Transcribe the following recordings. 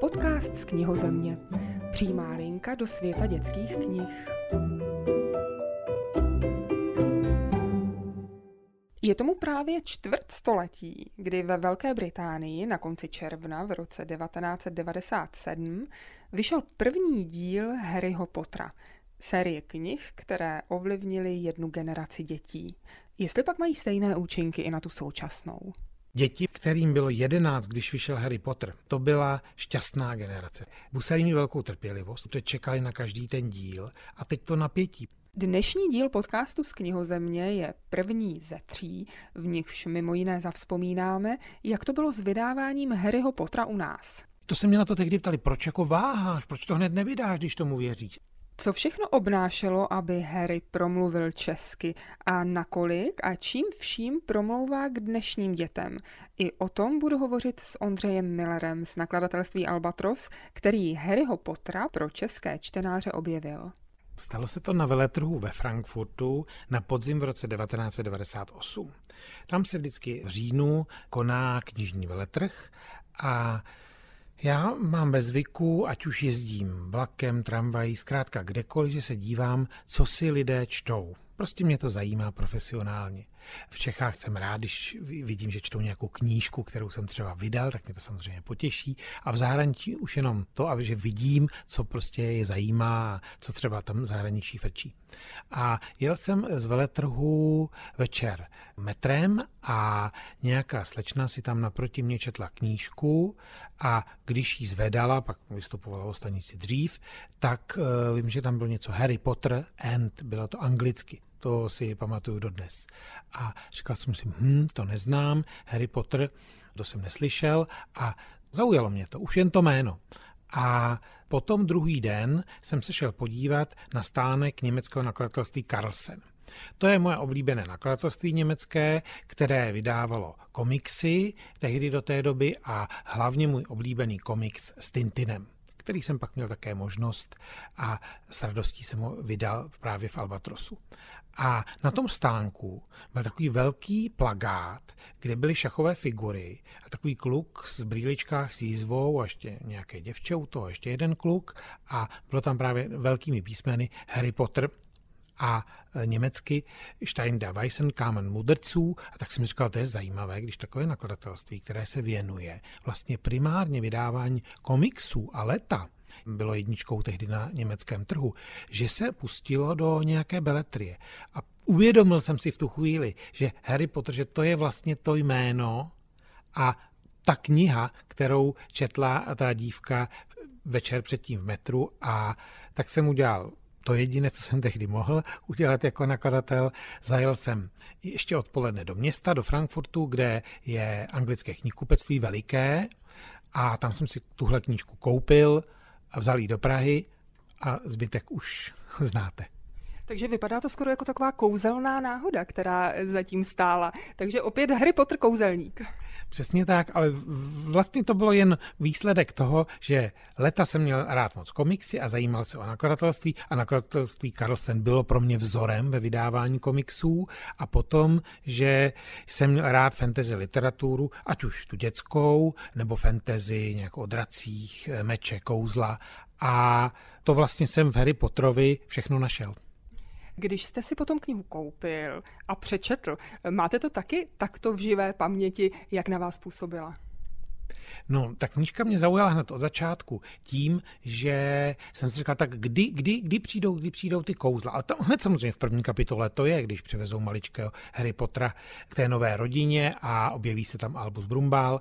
podcast z knihozemě. Přímá linka do světa dětských knih. Je tomu právě čtvrt století, kdy ve Velké Británii na konci června v roce 1997 vyšel první díl Harryho Pottera, série knih, které ovlivnily jednu generaci dětí. Jestli pak mají stejné účinky i na tu současnou. Děti, kterým bylo jedenáct, když vyšel Harry Potter, to byla šťastná generace. Museli mít velkou trpělivost, protože čekali na každý ten díl a teď to napětí. Dnešní díl podcastu z knihozemě je první ze tří, v nichž mimo jiné zavzpomínáme, jak to bylo s vydáváním Harryho Pottera u nás. To se mě na to tehdy ptali, proč jako váháš, proč to hned nevydáš, když tomu věříš. Co všechno obnášelo, aby Harry promluvil česky a nakolik a čím vším promlouvá k dnešním dětem? I o tom budu hovořit s Ondřejem Millerem z nakladatelství Albatros, který Harryho Pottera pro české čtenáře objevil. Stalo se to na veletrhu ve Frankfurtu na podzim v roce 1998. Tam se vždycky v říjnu koná knižní veletrh a já mám ve zvyku, ať už jezdím vlakem, tramvají, zkrátka kdekoliv, že se dívám, co si lidé čtou. Prostě mě to zajímá profesionálně. V Čechách jsem rád, když vidím, že čtou nějakou knížku, kterou jsem třeba vydal, tak mě to samozřejmě potěší. A v zahraničí už jenom to, že vidím, co prostě je zajímá, co třeba tam zahraničí frčí. A jel jsem z veletrhu večer metrem a nějaká slečna si tam naproti mě četla knížku a když ji zvedala, pak vystupovala o stanici dřív, tak uh, vím, že tam bylo něco Harry Potter and, bylo to anglicky. To si pamatuju dodnes. A říkal jsem si, hm, to neznám, Harry Potter, to jsem neslyšel a zaujalo mě to, už jen to jméno. A potom druhý den jsem se šel podívat na stánek německého nakladatelství Carlsen. To je moje oblíbené nakladatelství německé, které vydávalo komiksy tehdy do té doby a hlavně můj oblíbený komiks s Tintinem který jsem pak měl také možnost a s radostí jsem ho vydal právě v Albatrosu. A na tom stánku byl takový velký plagát, kde byly šachové figury a takový kluk s brýličkách s jízvou a ještě nějaké děvče u toho, ještě jeden kluk a bylo tam právě velkými písmeny Harry Potter a e, německy Stein der Weissen Kamen mudrců. A tak jsem říkal, to je zajímavé, když takové nakladatelství, které se věnuje vlastně primárně vydávání komiksů a leta, bylo jedničkou tehdy na německém trhu, že se pustilo do nějaké beletrie. A uvědomil jsem si v tu chvíli, že Harry Potter, že to je vlastně to jméno a ta kniha, kterou četla ta dívka večer předtím v metru a tak jsem udělal to jediné, co jsem tehdy mohl udělat jako nakladatel. Zajel jsem ještě odpoledne do města, do Frankfurtu, kde je anglické knihkupectví veliké a tam jsem si tuhle knížku koupil a vzal ji do Prahy a zbytek už znáte. Takže vypadá to skoro jako taková kouzelná náhoda, která zatím stála. Takže opět Harry Potter kouzelník. Přesně tak, ale vlastně to bylo jen výsledek toho, že leta jsem měl rád moc komiksy a zajímal se o nakladatelství a nakladatelství Carlsen bylo pro mě vzorem ve vydávání komiksů a potom, že jsem měl rád fantasy literaturu, ať už tu dětskou, nebo fantasy nějak o dracích, meče, kouzla a to vlastně jsem v Harry Potterovi všechno našel. Když jste si potom knihu koupil a přečetl, máte to taky takto v živé paměti, jak na vás působila? No, ta knížka mě zaujala hned od začátku tím, že jsem si říkal, tak kdy, kdy, kdy, přijdou, kdy přijdou ty kouzla. Ale tam hned samozřejmě v první kapitole to je, když přivezou maličkého Harry Pottera k té nové rodině a objeví se tam Albus Brumbál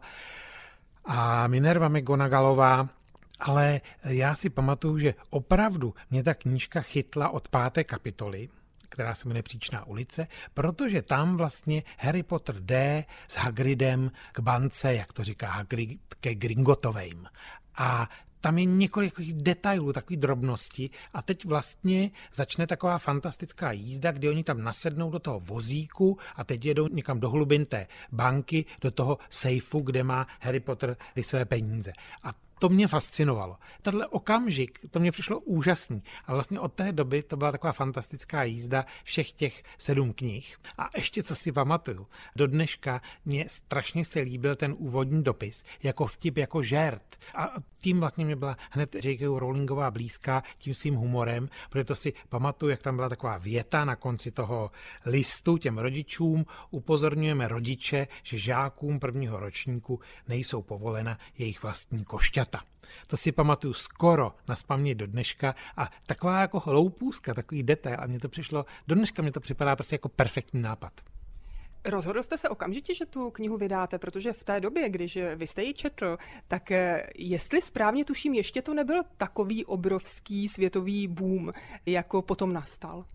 a Minerva McGonagallová ale já si pamatuju, že opravdu mě ta knížka chytla od páté kapitoly, která se jmenuje Příčná ulice, protože tam vlastně Harry Potter jde s Hagridem k bance, jak to říká Hagrid, ke Gringotovým. A tam je několik detailů, takové drobnosti a teď vlastně začne taková fantastická jízda, kdy oni tam nasednou do toho vozíku a teď jedou někam do hlubin té banky, do toho sejfu, kde má Harry Potter ty své peníze. A to mě fascinovalo. Tenhle okamžik, to mě přišlo úžasný. A vlastně od té doby to byla taková fantastická jízda všech těch sedm knih. A ještě co si pamatuju, do dneška mě strašně se líbil ten úvodní dopis, jako vtip, jako žert. A tím vlastně mě byla hned J.K. Rowlingová blízká tím svým humorem, protože to si pamatuju, jak tam byla taková věta na konci toho listu těm rodičům. Upozorňujeme rodiče, že žákům prvního ročníku nejsou povolena jejich vlastní košťata. To si pamatuju skoro na spaměť do dneška a taková jako hloupůzka, takový detail a mně to přišlo, do dneška mě to připadá prostě jako perfektní nápad. Rozhodl jste se okamžitě, že tu knihu vydáte, protože v té době, když vy jste ji četl, tak eh, jestli správně tuším, ještě to nebyl takový obrovský světový boom, jako potom nastal.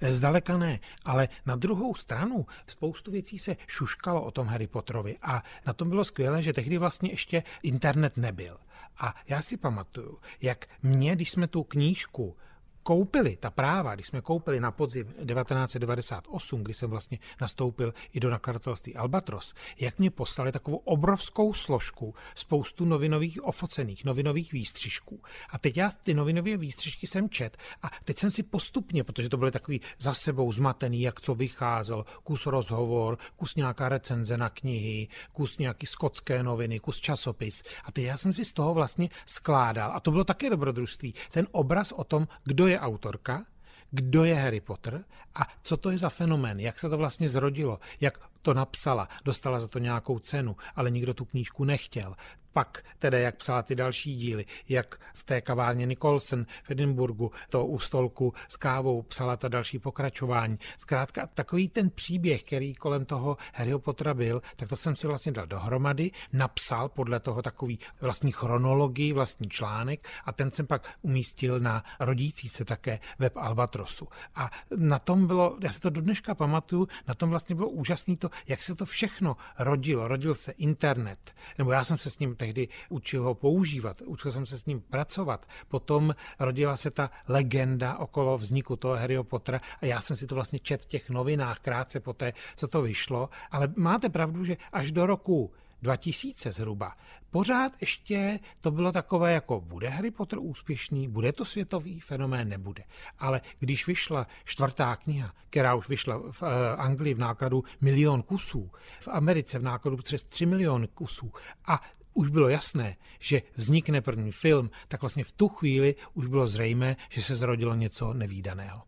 Eh, zdaleka ne, ale na druhou stranu spoustu věcí se šuškalo o tom Harry Potterovi a na tom bylo skvělé, že tehdy vlastně ještě internet nebyl. A já si pamatuju, jak mě, když jsme tu knížku koupili ta práva, když jsme koupili na podzim 1998, kdy jsem vlastně nastoupil i do nakladatelství Albatros, jak mě poslali takovou obrovskou složku, spoustu novinových ofocených, novinových výstřižků. A teď já ty novinové výstřižky jsem čet a teď jsem si postupně, protože to byly takový za sebou zmatený, jak co vycházel, kus rozhovor, kus nějaká recenze na knihy, kus nějaký skotské noviny, kus časopis. A teď já jsem si z toho vlastně skládal, a to bylo také dobrodružství, ten obraz o tom, kdo je je autorka, kdo je Harry Potter a co to je za fenomén, jak se to vlastně zrodilo, jak to napsala, dostala za to nějakou cenu, ale nikdo tu knížku nechtěl pak tedy jak psala ty další díly, jak v té kavárně Nicholson v Edinburgu to u stolku s kávou psala ta další pokračování. Zkrátka takový ten příběh, který kolem toho Harryho Pottera byl, tak to jsem si vlastně dal dohromady, napsal podle toho takový vlastní chronologii, vlastní článek a ten jsem pak umístil na rodící se také web Albatrosu. A na tom bylo, já si to do dneška pamatuju, na tom vlastně bylo úžasné to, jak se to všechno rodilo. Rodil se internet, nebo já jsem se s ním tehdy učil ho používat, učil jsem se s ním pracovat. Potom rodila se ta legenda okolo vzniku toho Harryho Pottera a já jsem si to vlastně čet v těch novinách krátce poté, co to vyšlo. Ale máte pravdu, že až do roku 2000 zhruba. Pořád ještě to bylo takové, jako bude Harry Potter úspěšný, bude to světový fenomén, nebude. Ale když vyšla čtvrtá kniha, která už vyšla v eh, Anglii v nákladu milion kusů, v Americe v nákladu přes 3 miliony kusů a už bylo jasné, že vznikne první film, tak vlastně v tu chvíli už bylo zřejmé, že se zrodilo něco nevýdaného.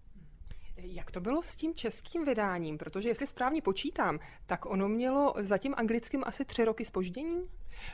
Jak to bylo s tím českým vydáním? Protože jestli správně počítám, tak ono mělo za tím anglickým asi tři roky spoždění?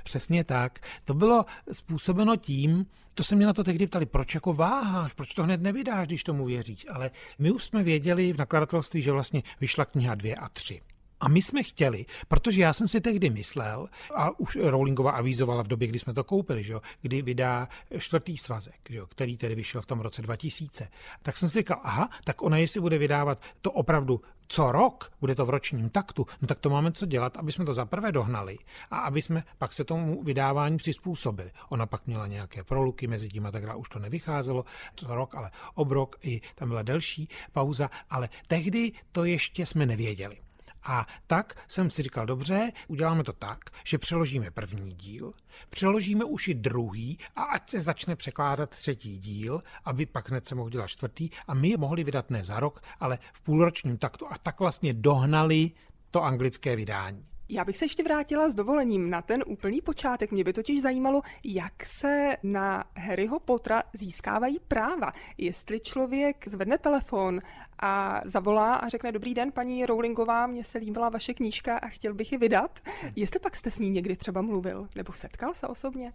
Přesně tak. To bylo způsobeno tím, to se mě na to tehdy ptali, proč jako váháš, proč to hned nevydáš, když tomu věříš. Ale my už jsme věděli v nakladatelství, že vlastně vyšla kniha dvě a tři. A my jsme chtěli, protože já jsem si tehdy myslel, a už Rowlingova avízovala v době, kdy jsme to koupili, že jo, kdy vydá čtvrtý svazek, že jo, který tedy vyšel v tom roce 2000, tak jsem si říkal, aha, tak ona jestli bude vydávat to opravdu co rok, bude to v ročním taktu, no tak to máme co dělat, aby jsme to zaprvé dohnali a aby jsme pak se tomu vydávání přizpůsobili. Ona pak měla nějaké proluky mezi tím a tak dále, už to nevycházelo co rok, ale obrok, i tam byla delší pauza, ale tehdy to ještě jsme nevěděli. A tak jsem si říkal, dobře, uděláme to tak, že přeložíme první díl, přeložíme už i druhý a ať se začne překládat třetí díl, aby pak hned se mohl dělat čtvrtý a my je mohli vydat ne za rok, ale v půlročním taktu a tak vlastně dohnali to anglické vydání. Já bych se ještě vrátila s dovolením na ten úplný počátek. Mě by totiž zajímalo, jak se na Harryho Pottera získávají práva. Jestli člověk zvedne telefon a zavolá a řekne, dobrý den, paní Rowlingová, mně se líbila vaše knížka a chtěl bych ji vydat. Jestli pak jste s ní někdy třeba mluvil nebo setkal se osobně?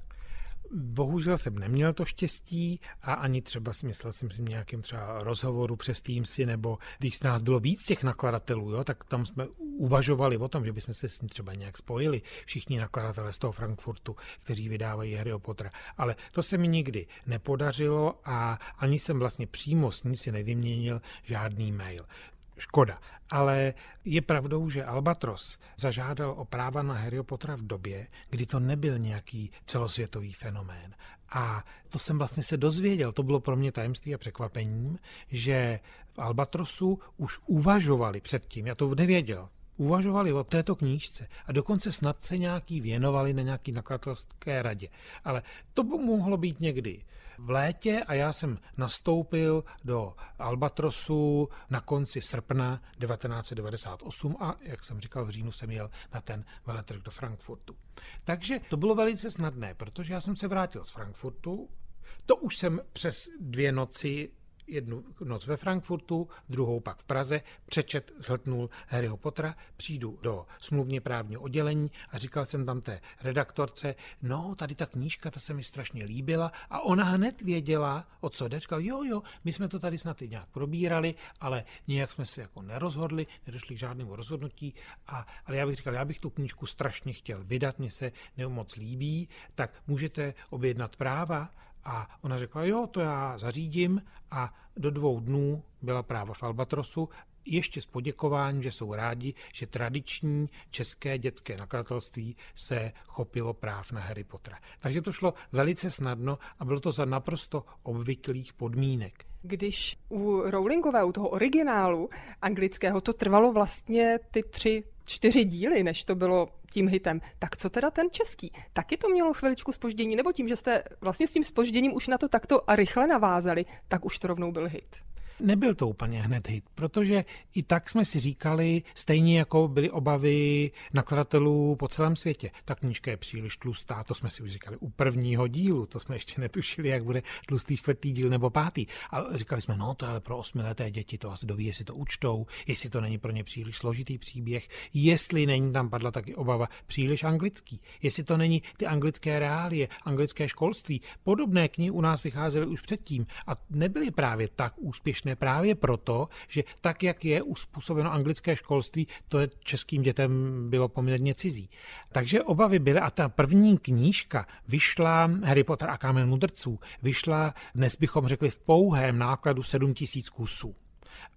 Bohužel jsem neměl to štěstí a ani třeba si myslel jsem si nějakým třeba rozhovoru přes Teamsy, nebo když s nás bylo víc těch nakladatelů, jo, tak tam jsme uvažovali o tom, že bychom se s ním třeba nějak spojili, všichni nakladatelé z toho Frankfurtu, kteří vydávají Harry Pottera. Ale to se mi nikdy nepodařilo a ani jsem vlastně přímo s ní si nevyměnil žádný mail. Škoda. Ale je pravdou, že Albatros zažádal o práva na Harry Pottera v době, kdy to nebyl nějaký celosvětový fenomén. A to jsem vlastně se dozvěděl, to bylo pro mě tajemství a překvapením, že v Albatrosu už uvažovali předtím, já to nevěděl, uvažovali o této knížce a dokonce snad se nějaký věnovali na nějaký nakladatelské radě. Ale to by mohlo být někdy v létě a já jsem nastoupil do Albatrosu na konci srpna 1998 a, jak jsem říkal, v říjnu jsem jel na ten veletrh do Frankfurtu. Takže to bylo velice snadné, protože já jsem se vrátil z Frankfurtu, to už jsem přes dvě noci jednu noc ve Frankfurtu, druhou pak v Praze, přečet, zhltnul Harryho Pottera, přijdu do smluvně právního oddělení a říkal jsem tam té redaktorce, no tady ta knížka, ta se mi strašně líbila a ona hned věděla, o co jde. Říkal, jo, jo, my jsme to tady snad i nějak probírali, ale nějak jsme se jako nerozhodli, nedošli k žádnému rozhodnutí, a, ale já bych říkal, já bych tu knížku strašně chtěl vydat, mně se moc líbí, tak můžete objednat práva a ona řekla, jo, to já zařídím. A do dvou dnů byla práva v Albatrosu, ještě s poděkováním, že jsou rádi, že tradiční české dětské nakladatelství se chopilo práv na Harry Pottera. Takže to šlo velice snadno a bylo to za naprosto obvyklých podmínek. Když u Rowlingové, u toho originálu anglického, to trvalo vlastně ty tři čtyři díly, než to bylo tím hitem. Tak co teda ten český? Taky to mělo chviličku spoždění, nebo tím, že jste vlastně s tím spožděním už na to takto rychle navázali, tak už to rovnou byl hit? Nebyl to úplně hned hit, protože i tak jsme si říkali, stejně jako byly obavy nakladatelů po celém světě, ta knížka je příliš tlustá, to jsme si už říkali u prvního dílu, to jsme ještě netušili, jak bude tlustý čtvrtý díl nebo pátý. A říkali jsme, no to je ale pro osmileté děti, to asi doví, jestli to učtou, jestli to není pro ně příliš složitý příběh, jestli není tam padla taky obava příliš anglický, jestli to není ty anglické reálie, anglické školství. Podobné knihy u nás vycházely už předtím a nebyly právě tak úspěšné úspěšné právě proto, že tak, jak je uspůsobeno anglické školství, to je českým dětem bylo poměrně cizí. Takže obavy byly a ta první knížka vyšla, Harry Potter a kámen mudrců, vyšla, dnes bychom řekli, v pouhém nákladu 7000 kusů.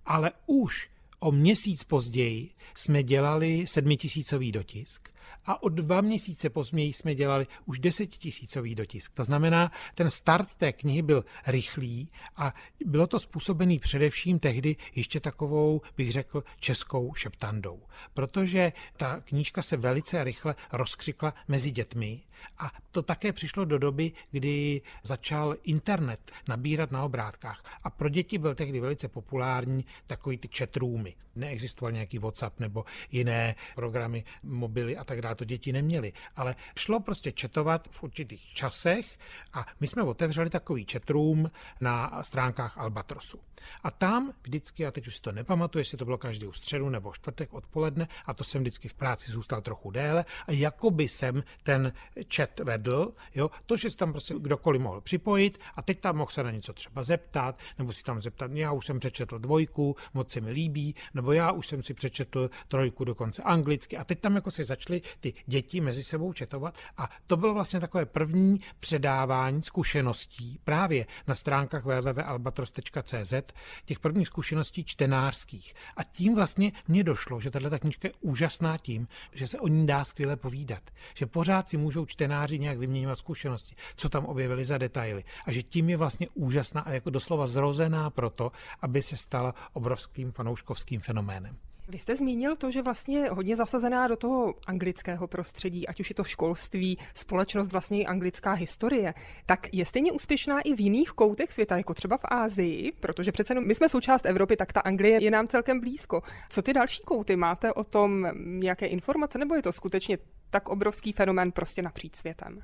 Ale už o měsíc později jsme dělali sedmitisícový dotisk a o dva měsíce později jsme dělali už desetitisícový dotisk. To znamená, ten start té knihy byl rychlý a bylo to způsobený především tehdy ještě takovou, bych řekl, českou šeptandou. Protože ta knížka se velice rychle rozkřikla mezi dětmi a to také přišlo do doby, kdy začal internet nabírat na obrátkách. A pro děti byl tehdy velice populární takový ty chatroomy. Neexistoval nějaký WhatsApp nebo jiné programy, mobily a tak dále. To děti neměly. Ale šlo prostě četovat v určitých časech a my jsme otevřeli takový chatroom na stránkách Albatrosu. A tam vždycky, a teď už si to nepamatuju, jestli to bylo každý středu nebo čtvrtek odpoledne, a to jsem vždycky v práci zůstal trochu déle, a jakoby jsem ten chat vedl, jo, to, že si tam prostě kdokoliv mohl připojit a teď tam mohl se na něco třeba zeptat, nebo si tam zeptat, já už jsem přečetl dvojku, moc se mi líbí, nebo já už jsem si přečetl trojku dokonce anglicky a teď tam jako se začaly ty děti mezi sebou četovat a to bylo vlastně takové první předávání zkušeností právě na stránkách www.albatros.cz, těch prvních zkušeností čtenářských. A tím vlastně mně došlo, že tahle knižka je úžasná tím, že se o ní dá skvěle povídat, že pořád si můžou čtenáři nějak vyměňovat zkušenosti, co tam objevili za detaily. A že tím je vlastně úžasná a jako doslova zrozená proto, aby se stala obrovským fanouškovským fenoménem. Vy jste zmínil to, že vlastně je hodně zasazená do toho anglického prostředí, ať už je to školství, společnost, vlastně i anglická historie. Tak je stejně úspěšná i v jiných koutech světa, jako třeba v Ázii, protože přece my jsme součást Evropy, tak ta Anglie je nám celkem blízko. Co ty další kouty? Máte o tom nějaké informace, nebo je to skutečně tak obrovský fenomén prostě napříč světem?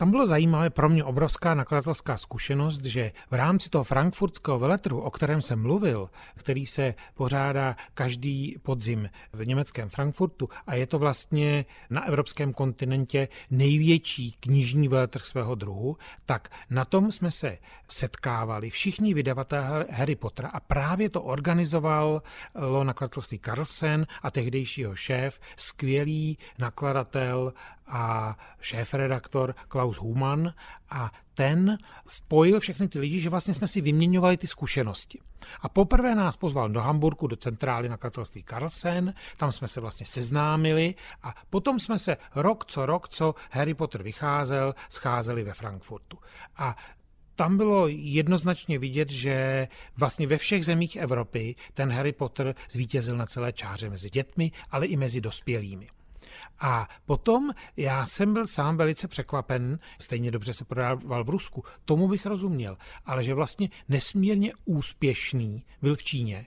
Tam bylo zajímavé pro mě obrovská nakladatelská zkušenost, že v rámci toho frankfurtského veletrhu, o kterém jsem mluvil, který se pořádá každý podzim v německém Frankfurtu a je to vlastně na evropském kontinentě největší knižní veletrh svého druhu, tak na tom jsme se setkávali všichni vydavatelé Harry Pottera a právě to organizoval nakladatelství Carlsen a tehdejšího šéf, skvělý nakladatel a šéf-redaktor Klaus Humann a ten spojil všechny ty lidi, že vlastně jsme si vyměňovali ty zkušenosti. A poprvé nás pozval do Hamburgu, do centrály nakladatelství Carlsen, tam jsme se vlastně seznámili a potom jsme se rok co rok, co Harry Potter vycházel, scházeli ve Frankfurtu. A tam bylo jednoznačně vidět, že vlastně ve všech zemích Evropy ten Harry Potter zvítězil na celé čáře mezi dětmi, ale i mezi dospělými. A potom já jsem byl sám velice překvapen, stejně dobře se prodával v Rusku, tomu bych rozuměl, ale že vlastně nesmírně úspěšný byl v Číně,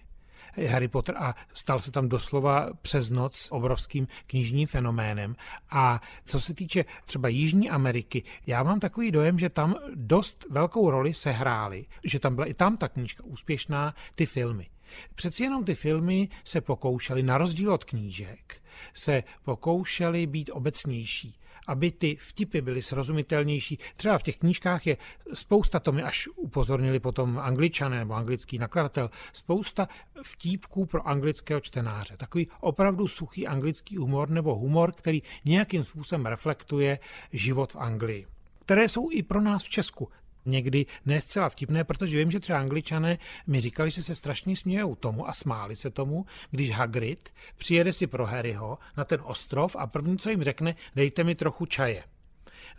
Harry Potter a stal se tam doslova přes noc obrovským knižním fenoménem. A co se týče třeba Jižní Ameriky, já mám takový dojem, že tam dost velkou roli se hrály, že tam byla i tam ta knížka úspěšná, ty filmy. Přeci jenom ty filmy se pokoušely, na rozdíl od knížek, se pokoušely být obecnější aby ty vtipy byly srozumitelnější. Třeba v těch knížkách je spousta, to mi až upozornili potom angličané nebo anglický nakladatel, spousta vtípků pro anglického čtenáře. Takový opravdu suchý anglický humor nebo humor, který nějakým způsobem reflektuje život v Anglii které jsou i pro nás v Česku někdy ne zcela vtipné, protože vím, že třeba angličané mi říkali, že se strašně smějou tomu a smáli se tomu, když Hagrid přijede si pro Harryho na ten ostrov a první, co jim řekne, dejte mi trochu čaje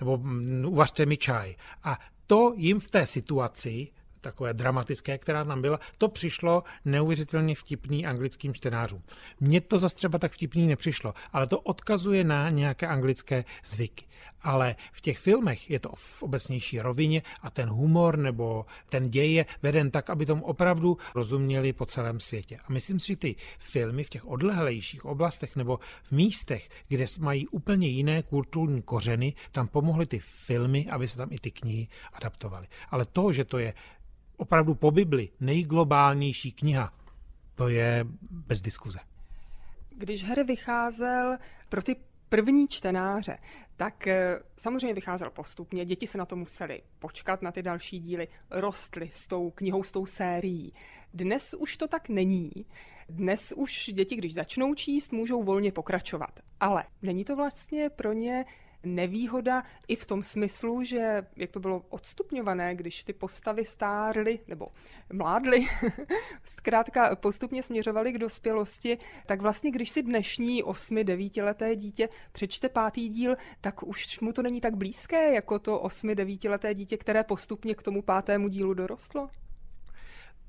nebo uvařte mi čaj. A to jim v té situaci takové dramatické, která tam byla, to přišlo neuvěřitelně vtipný anglickým čtenářům. Mně to zase třeba tak vtipný nepřišlo, ale to odkazuje na nějaké anglické zvyky. Ale v těch filmech je to v obecnější rovině a ten humor nebo ten děj je veden tak, aby tomu opravdu rozuměli po celém světě. A myslím si, že ty filmy v těch odlehlejších oblastech nebo v místech, kde mají úplně jiné kulturní kořeny, tam pomohly ty filmy, aby se tam i ty knihy adaptovaly. Ale to, že to je opravdu po Bibli nejglobálnější kniha, to je bez diskuze. Když Harry vycházel pro ty první čtenáře, tak eh, samozřejmě vycházel postupně, děti se na to museli počkat na ty další díly, rostly s tou knihou, s tou sérií. Dnes už to tak není. Dnes už děti, když začnou číst, můžou volně pokračovat. Ale není to vlastně pro ně nevýhoda i v tom smyslu, že jak to bylo odstupňované, když ty postavy stárly nebo mládly, zkrátka postupně směřovaly k dospělosti, tak vlastně když si dnešní 8 leté dítě přečte pátý díl, tak už mu to není tak blízké jako to 8 leté dítě, které postupně k tomu pátému dílu dorostlo?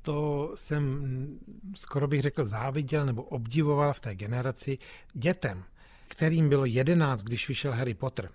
to jsem skoro bych řekl záviděl nebo obdivoval v té generaci dětem kterým bylo 11, když vyšel Harry Potter,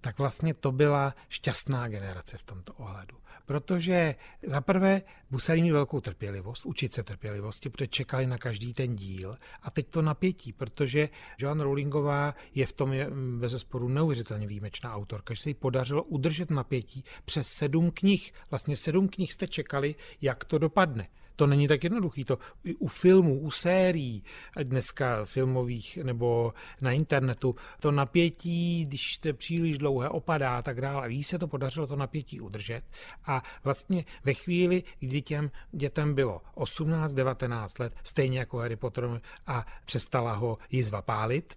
tak vlastně to byla šťastná generace v tomto ohledu. Protože za prvé museli mít velkou trpělivost, učit se trpělivosti, protože čekali na každý ten díl. A teď to napětí, protože Joan Rowlingová je v tom mm, bez zesporu neuvěřitelně výjimečná autorka, že se jí podařilo udržet napětí přes sedm knih. Vlastně sedm knih jste čekali, jak to dopadne to není tak jednoduchý. To i u filmů, u sérií, dneska filmových nebo na internetu, to napětí, když to příliš dlouhé, opadá a tak dále. Ví se to podařilo to napětí udržet. A vlastně ve chvíli, kdy těm dětem bylo 18-19 let, stejně jako Harry Potter a přestala ho jizva pálit,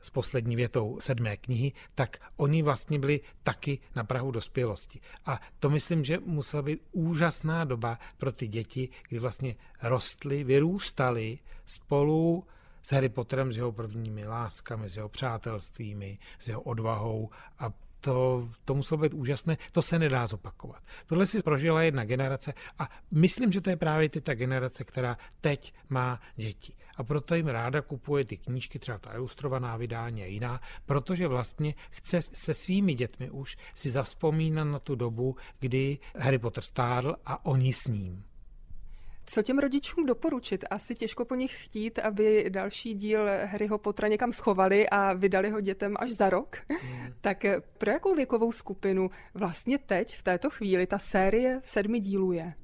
s poslední větou sedmé knihy, tak oni vlastně byli taky na Prahu dospělosti. A to myslím, že musela být úžasná doba pro ty děti, kdy vlastně rostly, vyrůstali spolu s Harry Potterem, s jeho prvními láskami, s jeho přátelstvími, s jeho odvahou a to, to muselo být úžasné, to se nedá zopakovat. Tohle si prožila jedna generace a myslím, že to je právě ty ta generace, která teď má děti. A proto jim ráda kupuje ty knížky, třeba ta ilustrovaná vydání a jiná, protože vlastně chce se svými dětmi už si zaspomínat na tu dobu, kdy Harry Potter stárl a oni s ním. Co těm rodičům doporučit? Asi těžko po nich chtít, aby další díl Harryho Pottera někam schovali a vydali ho dětem až za rok. Mm. tak pro jakou věkovou skupinu vlastně teď, v této chvíli, ta série sedmi dílů je?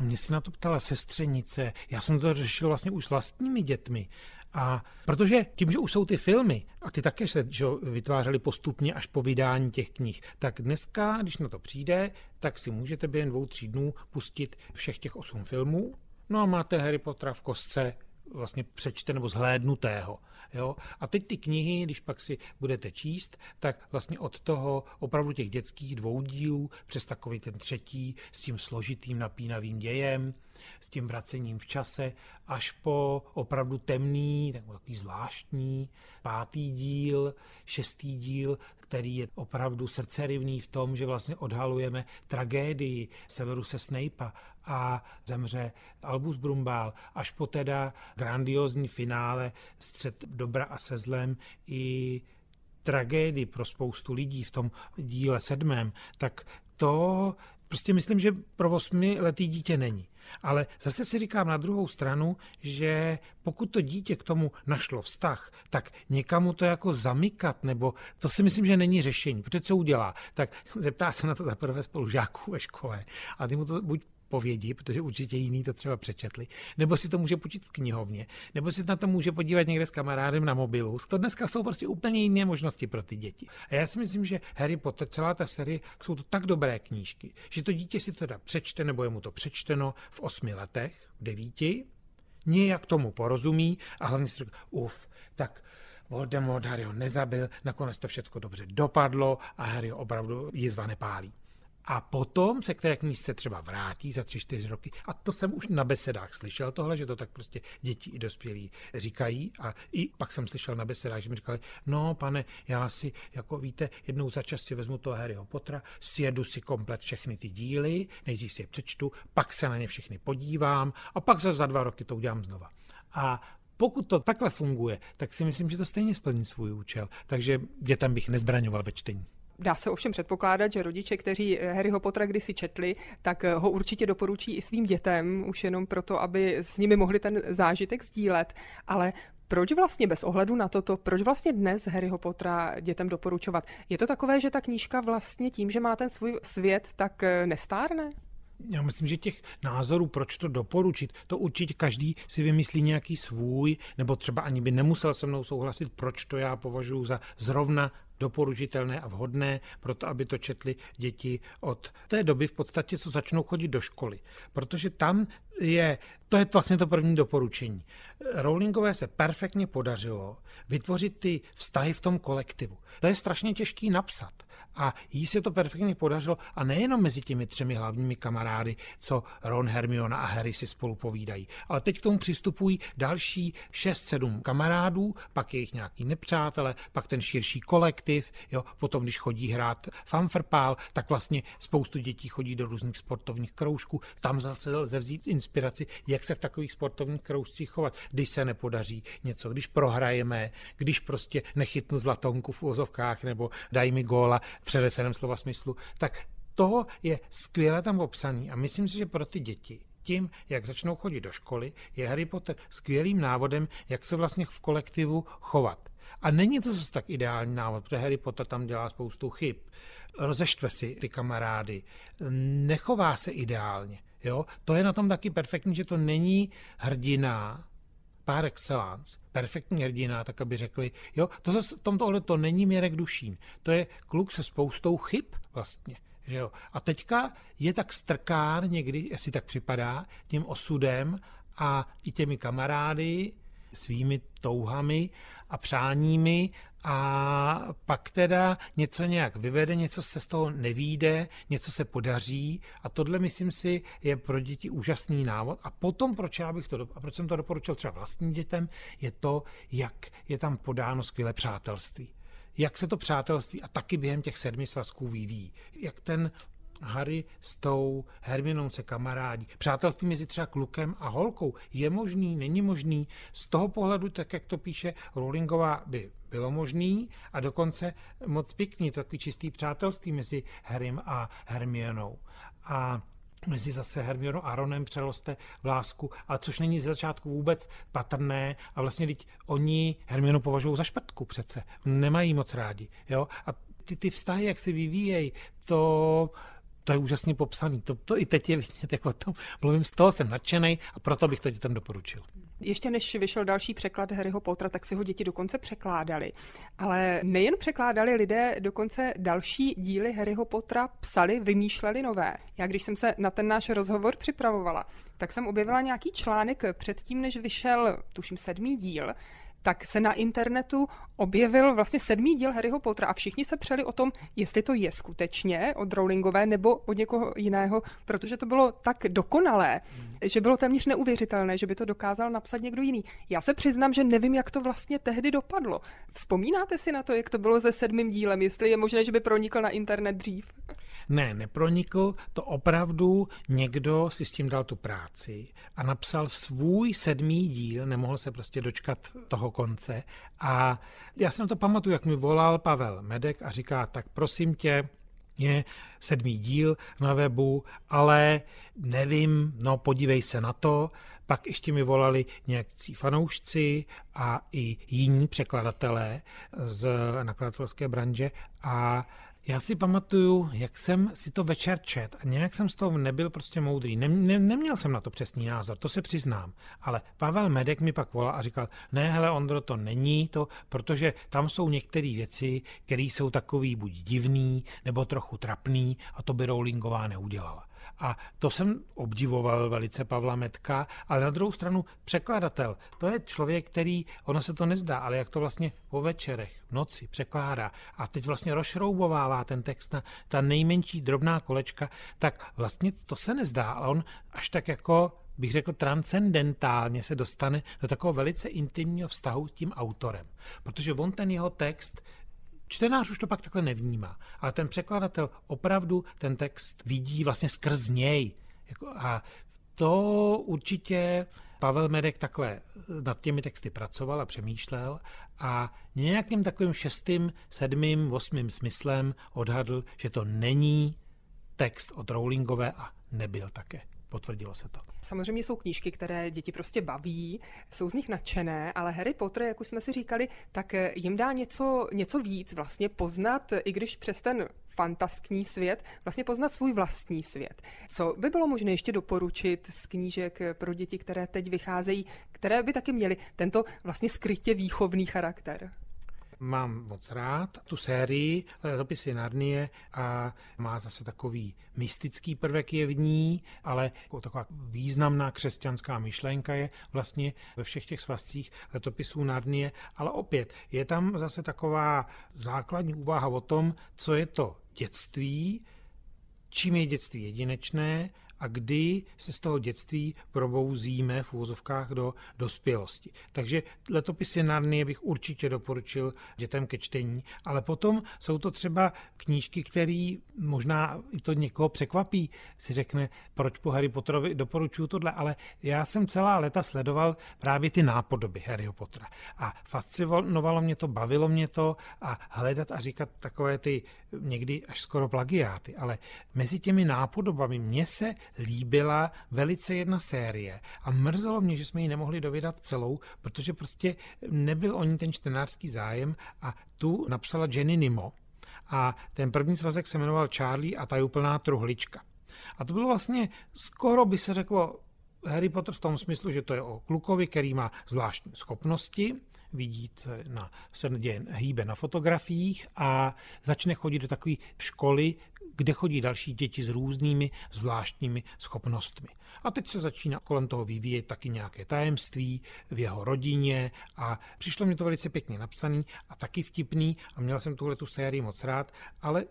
Mě se na to ptala sestřenice. Já jsem to řešil vlastně už s vlastními dětmi. A protože tím, že už jsou ty filmy, a ty také se že, vytvářely postupně až po vydání těch knih, tak dneska, když na to přijde, tak si můžete během dvou, tří dnů pustit všech těch osm filmů. No a máte Harry Pottera v kostce vlastně přečte nebo zhlédnutého. Jo? A teď ty knihy, když pak si budete číst, tak vlastně od toho opravdu těch dětských dvou dílů přes takový ten třetí s tím složitým napínavým dějem, s tím vracením v čase, až po opravdu temný, takový zvláštní pátý díl, šestý díl, který je opravdu srdcerivný v tom, že vlastně odhalujeme tragédii Severuse Snape'a a zemře Albus Brumbál, až po teda grandiozní finále střed dobra a se zlem i tragédii pro spoustu lidí v tom díle sedmém, tak to prostě myslím, že pro osmiletý dítě není. Ale zase si říkám na druhou stranu, že pokud to dítě k tomu našlo vztah, tak někamu to jako zamykat, nebo to si myslím, že není řešení. Protože co udělá? Tak zeptá se na to za prvé spolužáků ve škole a ty mu to buď povědi, protože určitě jiný to třeba přečetli, nebo si to může počít v knihovně, nebo si na to může podívat někde s kamarádem na mobilu. To dneska jsou prostě úplně jiné možnosti pro ty děti. A já si myslím, že Harry Potter, celá ta série, jsou to tak dobré knížky, že to dítě si to teda přečte, nebo je mu to přečteno v osmi letech, v devíti, nějak tomu porozumí a hlavně si říká, uf, tak Voldemort Harryho nezabil, nakonec to všechno dobře dopadlo a Harry opravdu jizva nepálí a potom se k té knížce třeba vrátí za tři, čtyři roky. A to jsem už na besedách slyšel tohle, že to tak prostě děti i dospělí říkají. A i pak jsem slyšel na besedách, že mi říkali, no pane, já si, jako víte, jednou za čas si vezmu toho Harryho Pottera, sjedu si komplet všechny ty díly, nejdřív si je přečtu, pak se na ně všechny podívám a pak za, za dva roky to udělám znova. A pokud to takhle funguje, tak si myslím, že to stejně splní svůj účel. Takže dětem bych nezbraňoval ve čtení. Dá se ovšem předpokládat, že rodiče, kteří eh, Harryho Pottera kdysi četli, tak eh, ho určitě doporučí i svým dětem, už jenom proto, aby s nimi mohli ten zážitek sdílet. Ale proč vlastně bez ohledu na toto, proč vlastně dnes Harryho Pottera dětem doporučovat? Je to takové, že ta knížka vlastně tím, že má ten svůj svět, tak eh, nestárne? Já myslím, že těch názorů, proč to doporučit, to určitě každý si vymyslí nějaký svůj, nebo třeba ani by nemusel se mnou souhlasit, proč to já považuji za zrovna doporučitelné a vhodné pro to, aby to četli děti od té doby v podstatě, co začnou chodit do školy. Protože tam je, to je vlastně to první doporučení. Rowlingové se perfektně podařilo vytvořit ty vztahy v tom kolektivu. To je strašně těžký napsat. A jí se to perfektně podařilo a nejenom mezi těmi třemi hlavními kamarády, co Ron, Hermiona a Harry si spolu povídají. Ale teď k tomu přistupují další 6-7 kamarádů, pak je jich nějaký nepřátelé, pak ten širší kolektiv, jo, potom když chodí hrát fanfrpál, tak vlastně spoustu dětí chodí do různých sportovních kroužků, tam zase lze vzít inspiraci, jak se v takových sportovních kroužcích chovat, když se nepodaří něco, když prohrajeme, když prostě nechytnu zlatonku v úzovkách nebo dají mi góla v přeneseném slova smyslu, tak toho je skvěle tam obsaný a myslím si, že pro ty děti tím, jak začnou chodit do školy, je Harry Potter skvělým návodem, jak se vlastně v kolektivu chovat. A není to zase tak ideální návod, protože Harry Potter tam dělá spoustu chyb. Rozeštve si ty kamarády, nechová se ideálně. Jo? To je na tom taky perfektní, že to není hrdina par excellence, perfektní hrdina, tak aby řekli, jo, to zase v tomto ohledu to není Měrek Dušín, to je kluk se spoustou chyb vlastně. Že jo? A teďka je tak strkán někdy, jestli tak připadá, tím osudem a i těmi kamarády, svými touhami a přáními a pak teda něco nějak vyvede, něco se z toho nevíde, něco se podaří a tohle, myslím si, je pro děti úžasný návod. A potom, proč já bych to, a proč jsem to doporučil třeba vlastním dětem, je to, jak je tam podáno skvělé přátelství jak se to přátelství a taky během těch sedmi svazků vyvíjí. Jak ten Harry s tou Hermionou se kamarádí. Přátelství mezi třeba klukem a holkou je možný, není možný. Z toho pohledu, tak jak to píše Rowlingová, by bylo možný a dokonce moc pěkný, takový čistý přátelství mezi Harrym a Hermionou. A mezi zase Hermionou a Ronem přeroste v lásku, ale což není ze začátku vůbec patrné a vlastně teď oni Hermionu považují za šprtku přece. Nemají moc rádi. Jo? A ty, ty vztahy, jak se vyvíjejí, to to je úžasně popsaný. To, to i teď je vidět, jak o tom mluvím, z toho jsem nadšený a proto bych to dětem doporučil. Ještě než vyšel další překlad Harryho Pottera, tak si ho děti dokonce překládali. Ale nejen překládali lidé, dokonce další díly Harryho Pottera psali, vymýšleli nové. Já když jsem se na ten náš rozhovor připravovala, tak jsem objevila nějaký článek předtím, než vyšel, tuším, sedmý díl, tak se na internetu objevil vlastně sedmý díl Harryho Pottera a všichni se přeli o tom, jestli to je skutečně od Rowlingové nebo od někoho jiného, protože to bylo tak dokonalé, že bylo téměř neuvěřitelné, že by to dokázal napsat někdo jiný. Já se přiznám, že nevím, jak to vlastně tehdy dopadlo. Vzpomínáte si na to, jak to bylo se sedmým dílem, jestli je možné, že by pronikl na internet dřív? Ne, nepronikl, to opravdu někdo si s tím dal tu práci a napsal svůj sedmý díl, nemohl se prostě dočkat toho konce. A já jsem to pamatuju, jak mi volal Pavel Medek a říká, tak prosím tě, je sedmý díl na webu, ale nevím, no podívej se na to. Pak ještě mi volali nějakí fanoušci a i jiní překladatelé z nakladatelské branže a já si pamatuju, jak jsem si to večer čet a nějak jsem z toho nebyl prostě moudrý. Ne, ne, neměl jsem na to přesný názor, to se přiznám. Ale Pavel Medek mi pak volal a říkal, ne hele Ondro, to není to, protože tam jsou některé věci, které jsou takový buď divný, nebo trochu trapný a to by Rowlingová neudělala. A to jsem obdivoval velice Pavla Metka, ale na druhou stranu překladatel, to je člověk, který, ono se to nezdá, ale jak to vlastně po večerech, v noci překládá a teď vlastně rozšroubovává ten text na ta nejmenší drobná kolečka, tak vlastně to se nezdá, ale on až tak jako bych řekl, transcendentálně se dostane do takového velice intimního vztahu s tím autorem. Protože on ten jeho text Čtenář už to pak takhle nevnímá, ale ten překladatel opravdu ten text vidí vlastně skrz něj. Jako, a to určitě Pavel Medek takhle nad těmi texty pracoval a přemýšlel a nějakým takovým šestým, sedmým, osmým smyslem odhadl, že to není text od Rowlingové a nebyl také. Potvrdilo se to. Samozřejmě jsou knížky, které děti prostě baví, jsou z nich nadšené, ale Harry Potter, jak už jsme si říkali, tak jim dá něco, něco víc vlastně poznat, i když přes ten fantaskní svět, vlastně poznat svůj vlastní svět. Co by bylo možné ještě doporučit z knížek pro děti, které teď vycházejí, které by taky měly tento vlastně skrytě výchovný charakter? Mám moc rád tu sérii Letopisy Narnie a má zase takový mystický prvek je v ní, ale jako taková významná křesťanská myšlenka je vlastně ve všech těch svazcích letopisů Narnie, ale opět je tam zase taková základní úvaha o tom, co je to dětství, čím je dětství jedinečné a kdy se z toho dětství probouzíme v úvozovkách do dospělosti. Takže letopisy Narnie bych určitě doporučil dětem ke čtení, ale potom jsou to třeba knížky, které možná i to někoho překvapí, si řekne, proč po Harry Potterovi doporučuju tohle, ale já jsem celá léta sledoval právě ty nápodoby Harryho Pottera. A fascinovalo mě to, bavilo mě to a hledat a říkat takové ty někdy až skoro plagiáty, ale mezi těmi nápodobami mě se líbila velice jedna série a mrzelo mě, že jsme ji nemohli dovědat celou, protože prostě nebyl o ní ten čtenářský zájem a tu napsala Jenny Nimo a ten první svazek se jmenoval Charlie a ta úplná truhlička. A to bylo vlastně skoro by se řeklo Harry Potter v tom smyslu, že to je o klukovi, který má zvláštní schopnosti, vidíte, na, se děje, hýbe na fotografiích a začne chodit do takové školy, kde chodí další děti s různými zvláštními schopnostmi. A teď se začíná kolem toho vyvíjet taky nějaké tajemství v jeho rodině a přišlo mi to velice pěkně napsaný a taky vtipný a měl jsem tuhle tu sérii moc rád, ale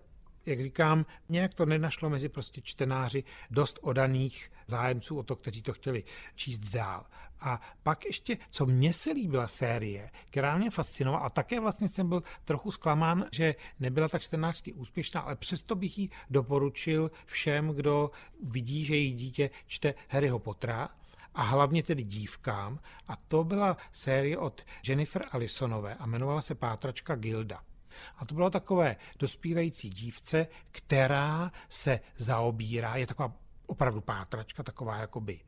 jak říkám, nějak to nenašlo mezi prostě čtenáři dost odaných zájemců o to, kteří to chtěli číst dál. A pak ještě, co mně se líbila série, která mě fascinovala a také vlastně jsem byl trochu zklamán, že nebyla tak čtenářsky úspěšná, ale přesto bych ji doporučil všem, kdo vidí, že její dítě čte Harryho Pottera, a hlavně tedy dívkám. A to byla série od Jennifer Allisonové a jmenovala se Pátračka Gilda. A to bylo takové dospívající dívce, která se zaobírá, je taková opravdu pátračka, taková jakoby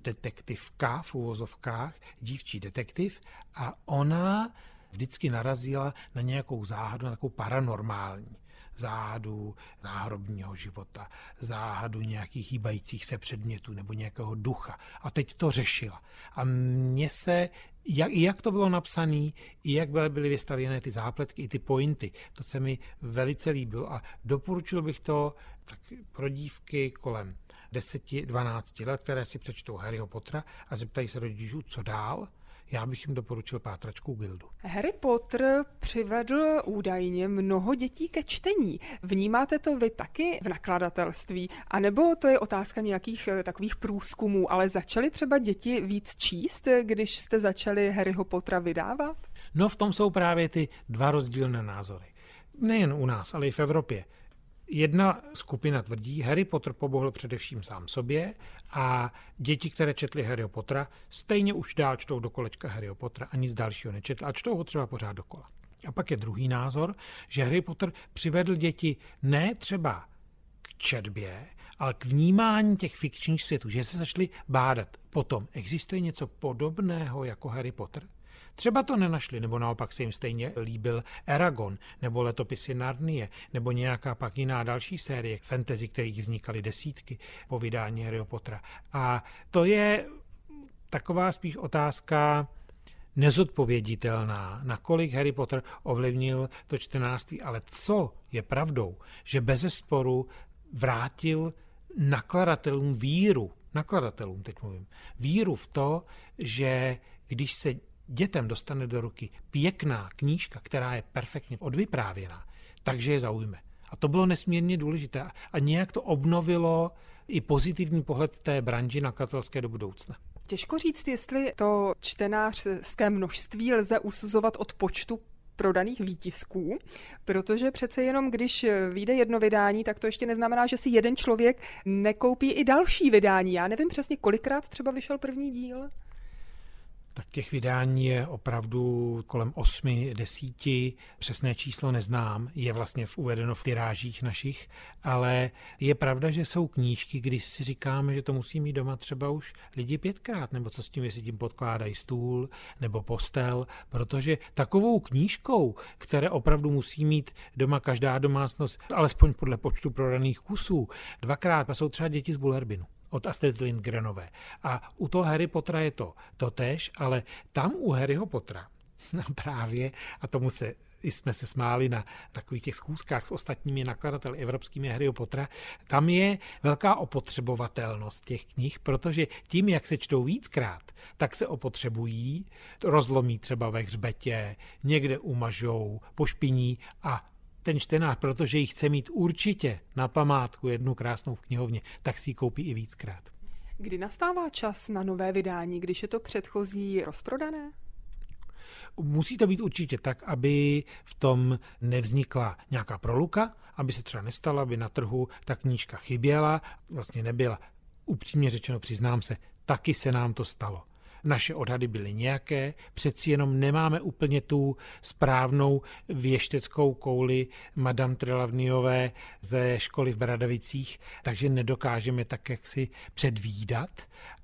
detektivka v úvozovkách, dívčí detektiv a ona vždycky narazila na nějakou záhadu, na takovou paranormální záhadu záhrobního života, záhadu nějakých hýbajících se předmětů nebo nějakého ducha. A teď to řešila. A mně se jak, jak to bylo napsané, i jak byly, byly vystavěné ty zápletky, i ty pointy. To se mi velice líbilo a doporučil bych to tak pro dívky kolem 10-12 let, které si přečtou Harryho Pottera a zeptají se rodičů, co dál, já bych jim doporučil pátračku Gildu. Harry Potter přivedl údajně mnoho dětí ke čtení. Vnímáte to vy taky v nakladatelství? A nebo to je otázka nějakých eh, takových průzkumů, ale začaly třeba děti víc číst, když jste začali Harryho Pottera vydávat? No v tom jsou právě ty dva rozdílné názory. Nejen u nás, ale i v Evropě. Jedna skupina tvrdí, Harry Potter pomohl především sám sobě a děti, které četly Harry Pottera, stejně už dál čtou do kolečka Harry Pottera a nic dalšího nečetl a čtou ho třeba pořád dokola. A pak je druhý názor, že Harry Potter přivedl děti ne třeba k četbě, ale k vnímání těch fikčních světů, že se začali bádat. Potom existuje něco podobného jako Harry Potter? Třeba to nenašli, nebo naopak se jim stejně líbil Eragon, nebo letopisy Narnie, nebo nějaká pak jiná další série fantasy, kterých vznikaly desítky po vydání Harry Pottera. A to je taková spíš otázka nezodpověditelná, nakolik Harry Potter ovlivnil to čtenáctví, ale co je pravdou, že bez sporu vrátil nakladatelům víru, nakladatelům teď mluvím, víru v to, že když se dětem dostane do ruky pěkná knížka, která je perfektně odvyprávěná, takže je zaujme. A to bylo nesmírně důležité a nějak to obnovilo i pozitivní pohled té branži nakladatelské do budoucna. Těžko říct, jestli to čtenářské množství lze usuzovat od počtu prodaných výtisků, protože přece jenom když vyjde jedno vydání, tak to ještě neznamená, že si jeden člověk nekoupí i další vydání. Já nevím přesně, kolikrát třeba vyšel první díl tak těch vydání je opravdu kolem osmi, desíti, přesné číslo neznám, je vlastně uvedeno v tyrážích našich, ale je pravda, že jsou knížky, když si říkáme, že to musí mít doma třeba už lidi pětkrát, nebo co s tím, jestli tím podkládají stůl nebo postel, protože takovou knížkou, které opravdu musí mít doma každá domácnost, alespoň podle počtu prodaných kusů, dvakrát, a jsou třeba děti z Bullerbinu od Astrid Lindgrenové. A u toho Harry Pottera je to totež, ale tam u Harryho Pottera právě, a tomu se jsme se smáli na takových těch schůzkách s ostatními nakladateli evropskými Harryho Pottera, tam je velká opotřebovatelnost těch knih, protože tím, jak se čtou víckrát, tak se opotřebují, rozlomí třeba ve hřbetě, někde umažou, pošpiní a ten čtenář, protože ji chce mít určitě na památku jednu krásnou v knihovně, tak si ji koupí i víckrát. Kdy nastává čas na nové vydání, když je to předchozí rozprodané? Musí to být určitě tak, aby v tom nevznikla nějaká proluka, aby se třeba nestala, aby na trhu ta knížka chyběla, vlastně nebyla. Upřímně řečeno, přiznám se, taky se nám to stalo. Naše odhady byly nějaké, přeci jenom nemáme úplně tu správnou věšteckou kouli Madame Trelavniové ze školy v Bradavicích, takže nedokážeme tak jak si předvídat,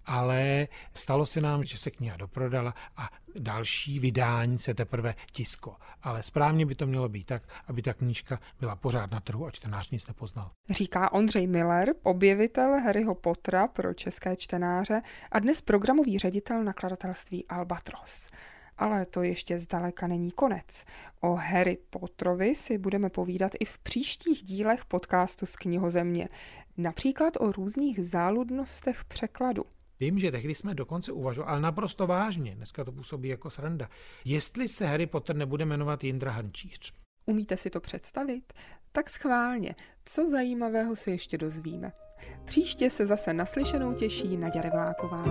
ale stalo se nám, že se kniha doprodala a další vydání se teprve tisklo. Ale správně by to mělo být tak, aby ta knížka byla pořád na trhu a čtenář nic nepoznal. Říká Ondřej Miller, objevitel Harryho Pottera pro české čtenáře a dnes programový ředitel nakladatelství Albatros. Ale to ještě zdaleka není konec. O Harry Potterovi si budeme povídat i v příštích dílech podcastu z knihozemě. Například o různých záludnostech překladu. Vím, že tehdy jsme dokonce uvažovali, ale naprosto vážně, dneska to působí jako sranda, jestli se Harry Potter nebude jmenovat Jindra Hančíř. Umíte si to představit? Tak schválně, co zajímavého se ještě dozvíme. Příště se zase naslyšenou těší Naděra Revláková.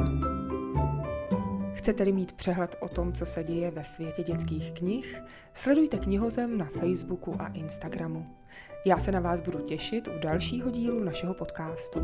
Chcete-li mít přehled o tom, co se děje ve světě dětských knih, sledujte knihozem na Facebooku a Instagramu. Já se na vás budu těšit u dalšího dílu našeho podcastu.